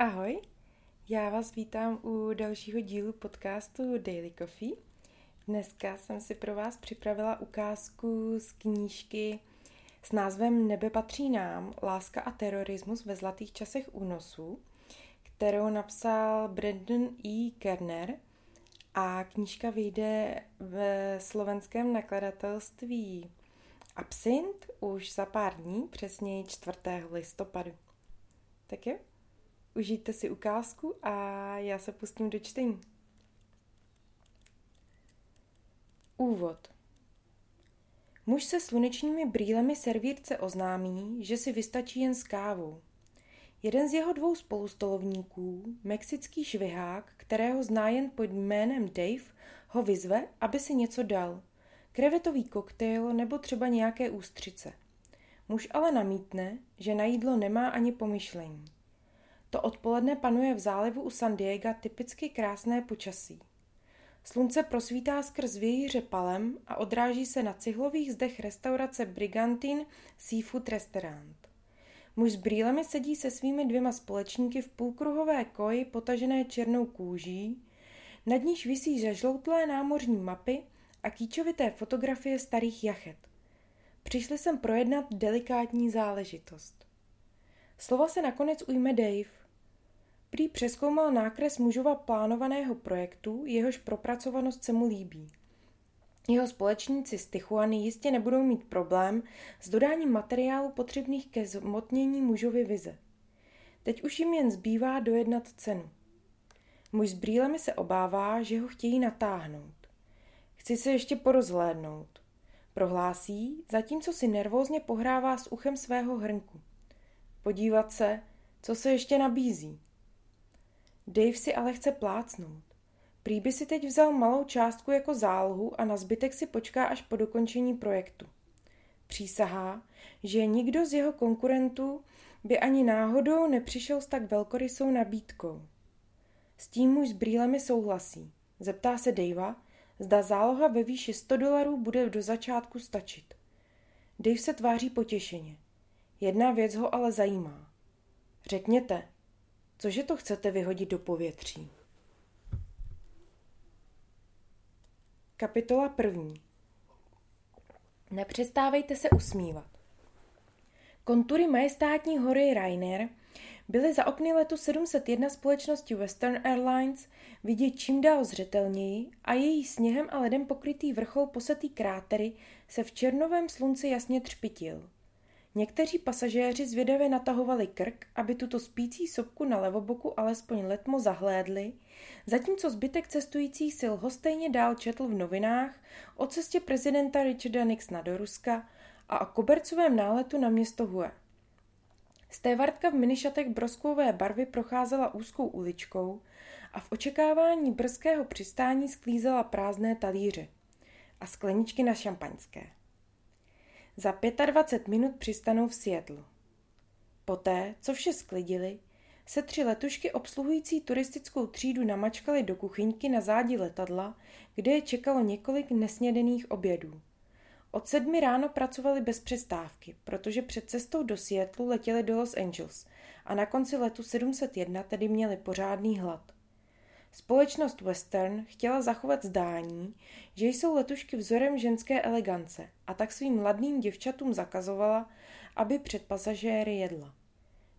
Ahoj, já vás vítám u dalšího dílu podcastu Daily Coffee. Dneska jsem si pro vás připravila ukázku z knížky s názvem Nebe patří nám, láska a terorismus ve zlatých časech únosu, kterou napsal Brandon E. Kerner a knížka vyjde ve slovenském nakladatelství Absint už za pár dní, přesněji 4. listopadu. Tak jo, užijte si ukázku a já se pustím do čtení. Úvod Muž se slunečními brýlemi servírce oznámí, že si vystačí jen s kávou. Jeden z jeho dvou spolustolovníků, mexický švihák, kterého zná jen pod jménem Dave, ho vyzve, aby si něco dal. Krevetový koktejl nebo třeba nějaké ústřice. Muž ale namítne, že na jídlo nemá ani pomyšlení. To odpoledne panuje v zálivu u San Diego typicky krásné počasí. Slunce prosvítá skrz vějíře palem a odráží se na cihlových zdech restaurace Brigantin Seafood Restaurant. Muž s brýlemi sedí se svými dvěma společníky v půlkruhové koji potažené černou kůží, nad níž visí zažloutlé námořní mapy a kýčovité fotografie starých jachet. Přišli jsem projednat delikátní záležitost. Slova se nakonec ujme Dave. Prý přeskoumal nákres mužova plánovaného projektu, jehož propracovanost se mu líbí. Jeho společníci z Tichuany jistě nebudou mít problém s dodáním materiálu potřebných ke zmotnění mužovy vize. Teď už jim jen zbývá dojednat cenu. Muž s brýlemi se obává, že ho chtějí natáhnout. Chci se ještě porozhlédnout. Prohlásí, zatímco si nervózně pohrává s uchem svého hrnku. Podívat se, co se ještě nabízí. Dave si ale chce plácnout. Prý by si teď vzal malou částku jako zálohu a na zbytek si počká až po dokončení projektu. Přísahá, že nikdo z jeho konkurentů by ani náhodou nepřišel s tak velkorysou nabídkou. S tím muž s brýlemi souhlasí. Zeptá se Davea, zda záloha ve výši 100 dolarů bude do začátku stačit. Dave se tváří potěšeně. Jedna věc ho ale zajímá. Řekněte, cože to chcete vyhodit do povětří? Kapitola první. Nepřestávejte se usmívat. Kontury majestátní hory Rainer byly za okny letu 701 společnosti Western Airlines vidět čím dál zřetelněji a její sněhem a ledem pokrytý vrchol posetý krátery se v černovém slunci jasně třpitil. Někteří pasažéři zvědavě natahovali krk, aby tuto spící sopku na levoboku alespoň letmo zahlédli, zatímco zbytek cestujících sil hostejně dál četl v novinách o cestě prezidenta Richarda Nixona do Ruska a o kobercovém náletu na město Hue. Stévartka v minišatech broskové barvy procházela úzkou uličkou a v očekávání brzkého přistání sklízela prázdné talíře a skleničky na šampaňské. Za 25 minut přistanou v Seattle. Poté, co vše sklidili, se tři letušky obsluhující turistickou třídu namačkaly do kuchyňky na zádi letadla, kde je čekalo několik nesnědených obědů. Od sedmi ráno pracovali bez přestávky, protože před cestou do Seattle letěli do Los Angeles a na konci letu 701 tedy měli pořádný hlad. Společnost Western chtěla zachovat zdání, že jsou letušky vzorem ženské elegance a tak svým mladým děvčatům zakazovala, aby před pasažéry jedla.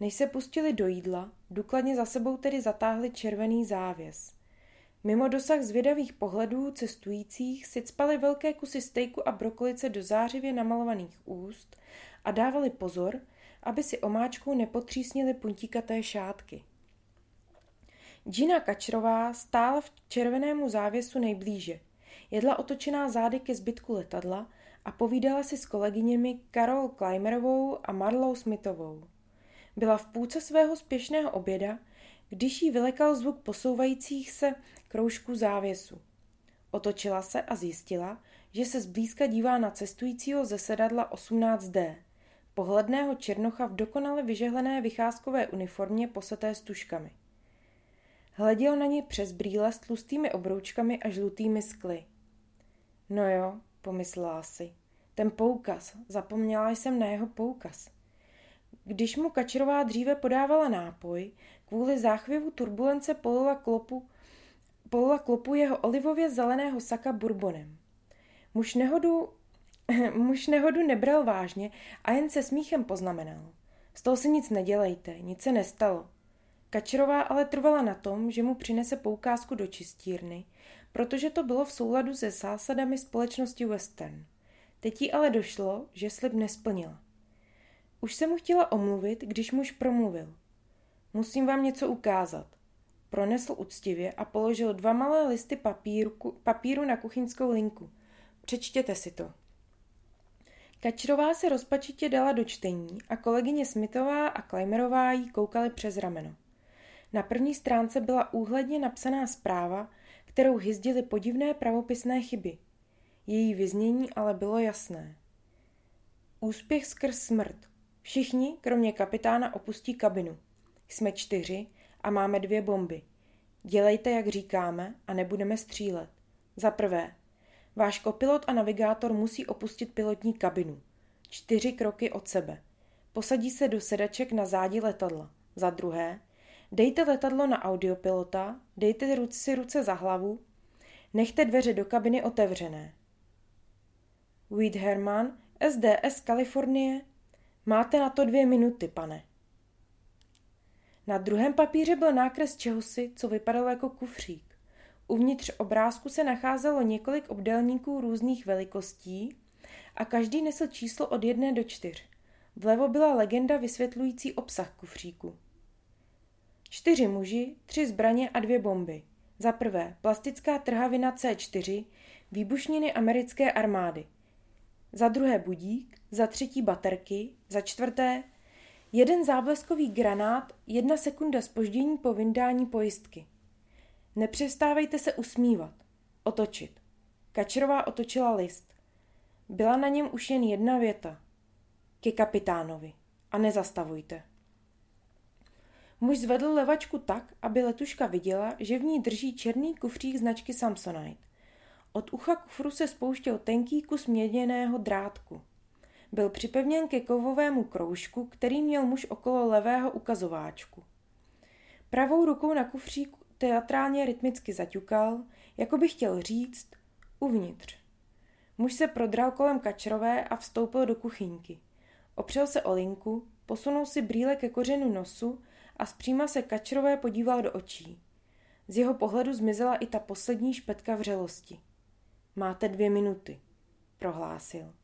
Než se pustili do jídla, důkladně za sebou tedy zatáhli červený závěs. Mimo dosah zvědavých pohledů cestujících si cpali velké kusy stejku a brokolice do zářivě namalovaných úst a dávali pozor, aby si omáčkou nepotřísnili puntíkaté šátky. Gina Kačrová stála v červenému závěsu nejblíže. Jedla otočená zády ke zbytku letadla a povídala si s kolegyněmi Karol Kleimerovou a Marlou Smithovou. Byla v půlce svého spěšného oběda, když jí vylekal zvuk posouvajících se kroužků závěsu. Otočila se a zjistila, že se zblízka dívá na cestujícího ze sedadla 18D, pohledného černocha v dokonale vyžehlené vycházkové uniformě poseté stužkami. Hleděl na ně přes brýle s tlustými obroučkami a žlutými skly. No jo, pomyslela si. Ten poukaz, zapomněla jsem na jeho poukaz. Když mu Kačerová dříve podávala nápoj, kvůli záchvěvu turbulence polila klopu, polila klopu jeho olivově zeleného saka bourbonem. Muž nehodu, muž nehodu nebral vážně a jen se smíchem poznamenal. Z toho si nic nedělejte, nic se nestalo. Kačerová ale trvala na tom, že mu přinese poukázku do čistírny, protože to bylo v souladu se zásadami společnosti Western. Teď jí ale došlo, že slib nesplnila. Už se mu chtěla omluvit, když muž promluvil. Musím vám něco ukázat. Pronesl úctivě a položil dva malé listy papíru, papíru na kuchyňskou linku. Přečtěte si to. Kačrová se rozpačitě dala do čtení a kolegyně Smithová a Kleimerová jí koukali přes rameno. Na první stránce byla úhledně napsaná zpráva, kterou hyzdily podivné pravopisné chyby. Její vyznění ale bylo jasné. Úspěch skrz smrt. Všichni, kromě kapitána, opustí kabinu. Jsme čtyři a máme dvě bomby. Dělejte, jak říkáme, a nebudeme střílet. Za prvé, váš kopilot a navigátor musí opustit pilotní kabinu. Čtyři kroky od sebe. Posadí se do sedaček na zádi letadla. Za druhé, dejte letadlo na audiopilota, dejte si ruce za hlavu, nechte dveře do kabiny otevřené. Weed Herman, SDS Kalifornie, máte na to dvě minuty, pane. Na druhém papíře byl nákres čehosi, co vypadalo jako kufřík. Uvnitř obrázku se nacházelo několik obdélníků různých velikostí a každý nesl číslo od jedné do čtyř. Vlevo byla legenda vysvětlující obsah kufříku. Čtyři muži, tři zbraně a dvě bomby. Za prvé plastická trhavina C4, výbušniny americké armády. Za druhé budík, za třetí baterky, za čtvrté Jeden zábleskový granát, jedna sekunda spoždění po vyndání pojistky. Nepřestávejte se usmívat. Otočit. Kačerová otočila list. Byla na něm už jen jedna věta. Ke kapitánovi. A nezastavujte. Muž zvedl levačku tak, aby letuška viděla, že v ní drží černý kufřík značky Samsonite. Od ucha kufru se spouštěl tenký kus měděného drátku. Byl připevněn ke kovovému kroužku, který měl muž okolo levého ukazováčku. Pravou rukou na kufříku teatrálně rytmicky zaťukal, jako by chtěl říct uvnitř. Muž se prodral kolem kačrové a vstoupil do kuchyňky. Opřel se o linku, posunul si brýle ke kořenu nosu a zpříma se kačrové podíval do očí. Z jeho pohledu zmizela i ta poslední špetka vřelosti. Máte dvě minuty, prohlásil.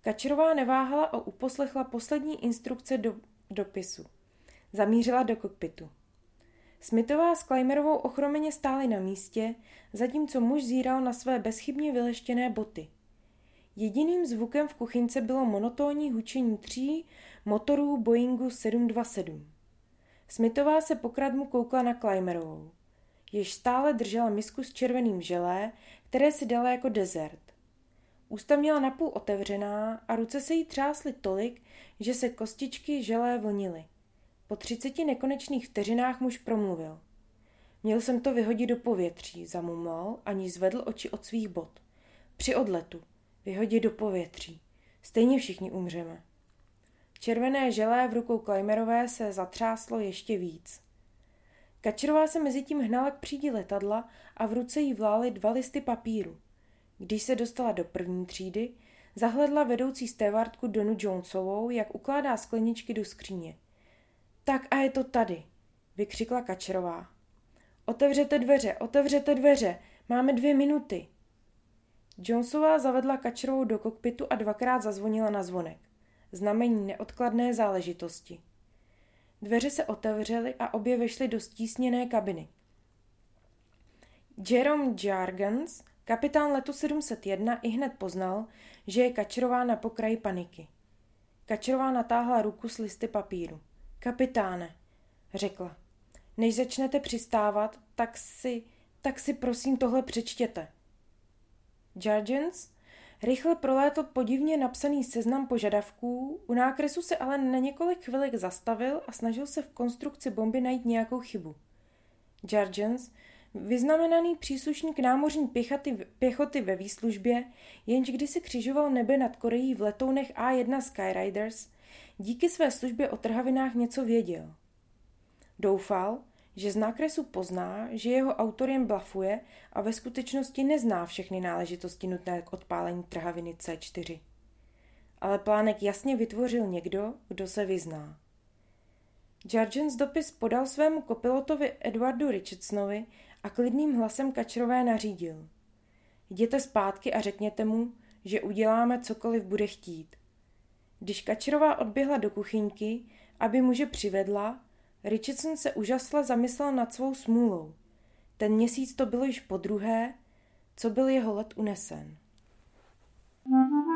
Kačerová neváhala a uposlechla poslední instrukce do dopisu. Zamířila do kokpitu. Smithová s Kleimerovou ochromeně stály na místě, zatímco muž zíral na své bezchybně vyleštěné boty. Jediným zvukem v kuchynce bylo monotónní hučení tří motorů Boeingu 727. Smithová se pokradmu koukla na Kleimerovou. Jež stále držela misku s červeným želé, které si dala jako dezert. Ústa měla napůl otevřená a ruce se jí třásly tolik, že se kostičky želé vlnily. Po třiceti nekonečných vteřinách muž promluvil. Měl jsem to vyhodit do povětří, zamumlal, ani zvedl oči od svých bot. Při odletu. Vyhodit do povětří. Stejně všichni umřeme. Červené želé v rukou Kleimerové se zatřáslo ještě víc. Kačerová se mezi tím hnala k přídi letadla a v ruce jí vlály dva listy papíru – když se dostala do první třídy, zahledla vedoucí stévardku Donu Jonesovou, jak ukládá skleničky do skříně. Tak a je to tady, vykřikla Kačerová. Otevřete dveře, otevřete dveře, máme dvě minuty. Jonesová zavedla Kačerovou do kokpitu a dvakrát zazvonila na zvonek. Znamení neodkladné záležitosti. Dveře se otevřely a obě vešly do stísněné kabiny. Jerome Jargans Kapitán letu 701 i hned poznal, že je Kačerová na pokraji paniky. Kačerová natáhla ruku s listy papíru. Kapitáne, řekla, než začnete přistávat, tak si, tak si prosím tohle přečtěte. Jargens rychle prolétl podivně napsaný seznam požadavků, u nákresu se ale na několik chvilek zastavil a snažil se v konstrukci bomby najít nějakou chybu. Jargens Vyznamenaný příslušník námořní pěchoty, pěchoty ve výslužbě, jenž kdysi křižoval nebe nad Koreí v letounech A1 Skyriders, díky své službě o trhavinách něco věděl. Doufal, že z nákresu pozná, že jeho autor jen blafuje a ve skutečnosti nezná všechny náležitosti nutné k odpálení trhaviny C4. Ale plánek jasně vytvořil někdo, kdo se vyzná. Jargens dopis podal svému kopilotovi Edwardu Richardsonovi a klidným hlasem Kačerové nařídil. Jděte zpátky a řekněte mu, že uděláme cokoliv bude chtít. Když Kačerová odběhla do kuchyňky, aby muže přivedla, Richardson se úžasle zamyslel nad svou smůlou. Ten měsíc to bylo již po druhé, co byl jeho let unesen. Mm-hmm.